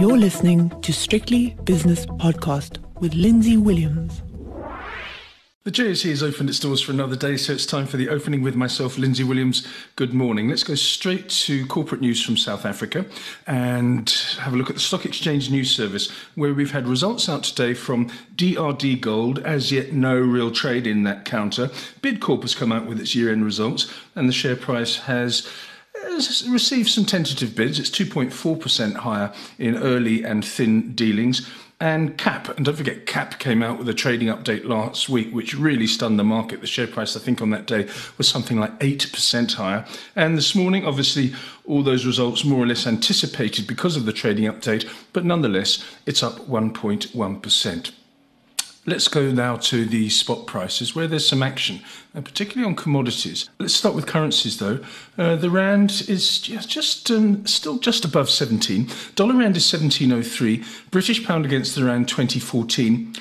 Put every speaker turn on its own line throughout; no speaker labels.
You're listening to Strictly Business Podcast with Lindsay Williams.
The JSE has opened its doors for another day, so it's time for the opening with myself, Lindsay Williams. Good morning. Let's go straight to corporate news from South Africa and have a look at the Stock Exchange News Service, where we've had results out today from DRD Gold. As yet, no real trade in that counter. Bidcorp has come out with its year end results, and the share price has received some tentative bids. It's 2.4% higher in early and thin dealings. And CAP, and don't forget, CAP came out with a trading update last week, which really stunned the market. The share price, I think, on that day was something like 8% higher. And this morning, obviously, all those results more or less anticipated because of the trading update, but nonetheless, it's up 1.1%. Let's go now to the spot prices where there's some action, uh, particularly on commodities. Let's start with currencies though. Uh, the rand is just um, still just above 17. Dollar rand is 1703. British pound against the rand 2014.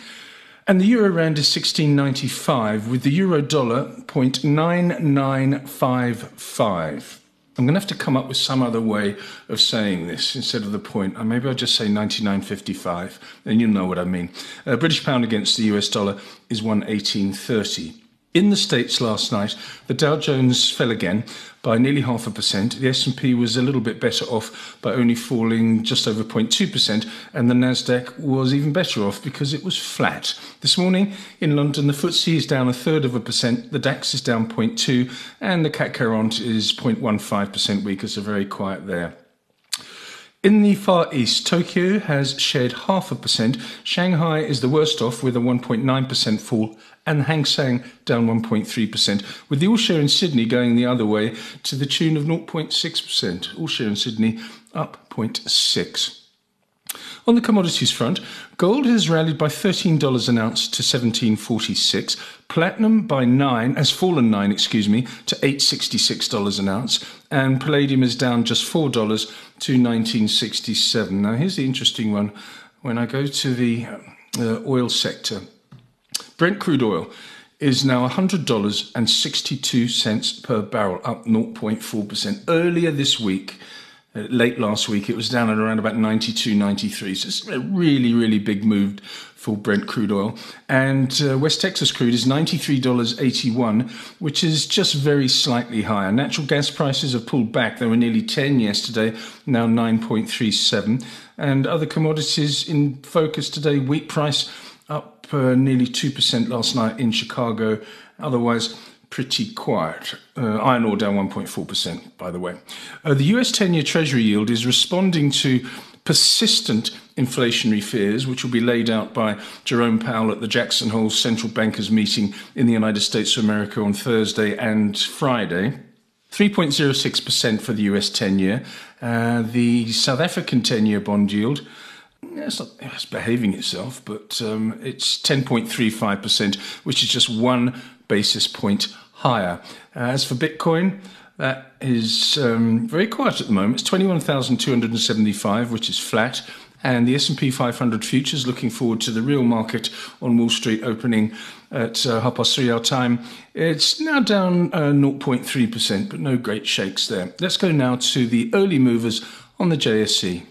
And the euro rand is 1695 with the euro dollar 0.9955. I'm going to have to come up with some other way of saying this instead of the point. Uh, maybe I'll just say 99.55, and you'll know what I mean. Uh, British pound against the US dollar is 118.30. In the States last night, the Dow Jones fell again by nearly half a percent. The S&P was a little bit better off by only falling just over 0.2%, and the Nasdaq was even better off because it was flat. This morning in London, the FTSE is down a third of a percent, the DAX is down 0.2, and the CAC 40 is 0.15% weaker, so very quiet there. In the Far East, Tokyo has shed half a percent. Shanghai is the worst off with a 1.9% fall, and Hang Seng down 1.3%, with the all share in Sydney going the other way to the tune of 0.6%. All share in Sydney up 0.6. On the commodities front, gold has rallied by $13 an ounce to 1746. Platinum by 9 has fallen 9, excuse me, to $866 an ounce, and palladium is down just $4 to 1967. Now here's the interesting one. When I go to the uh, oil sector, Brent crude oil is now $100.62 per barrel, up 0.4%. Earlier this week, late last week, it was down at around about 92, 93. So it's a really, really big move for Brent crude oil. And uh, West Texas crude is $93.81, which is just very slightly higher. Natural gas prices have pulled back. They were nearly 10 yesterday, now 9.37. And other commodities in focus today, wheat price up uh, nearly 2% last night in Chicago. Otherwise, pretty quiet. Uh, iron ore down 1.4%, by the way. Uh, the US 10 year Treasury yield is responding to persistent inflationary fears, which will be laid out by Jerome Powell at the Jackson Hole Central Bankers meeting in the United States of America on Thursday and Friday. 3.06% for the US 10 year. Uh, the South African 10 year bond yield it's, not, it's behaving itself, but um, it's 10.35%, which is just one basis point higher. Uh, as for Bitcoin, that is um, very quiet at the moment. It's 21,275, which is flat. And the S&P 500 futures looking forward to the real market on Wall Street opening at uh, half past three our time. It's now down uh, 0.3%, but no great shakes there. Let's go now to the early movers on the JSE.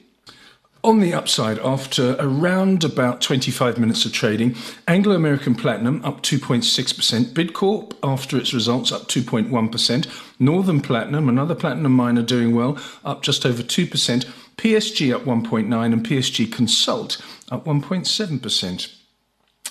On the upside, after around about 25 minutes of trading, Anglo American Platinum up 2.6%, Bidcorp after its results up 2.1%, Northam Platinum, another platinum miner doing well, up just over 2%, PSG up 1.9 and PSG Konsult up 1.7%.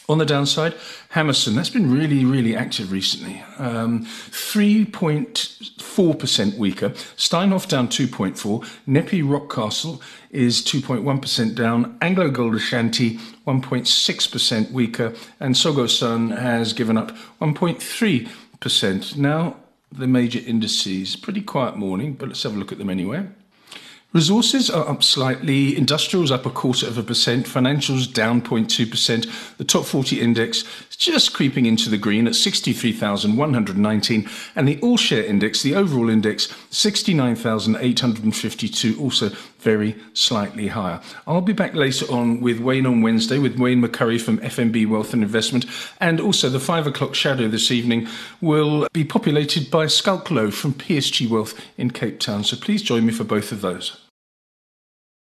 On the downside, Hammerson, that's been really, really active recently. Um, 3.4% weaker. Steinhoff down 2.4. NEPI Rockcastle is 2.1% down. Anglo Gold Ashanti 1.6% weaker. And Tsogo Sun has given up 1.3%. Now, the major indices, pretty quiet morning, but let's have a look at them anyway. Resources are up slightly, industrials up a quarter of a percent, financials down 0.2%. The top 40 index is just creeping into the green at 63,119, and the all share index, the overall index, 69,852, also very slightly higher. I'll be back later on with Wayne on Wednesday with Wayne McCurrie from FNB Wealth and Investment, and also the five o'clock shadow this evening will be populated by Schalk Louw from PSG Wealth in Cape Town. So please join me for both of those.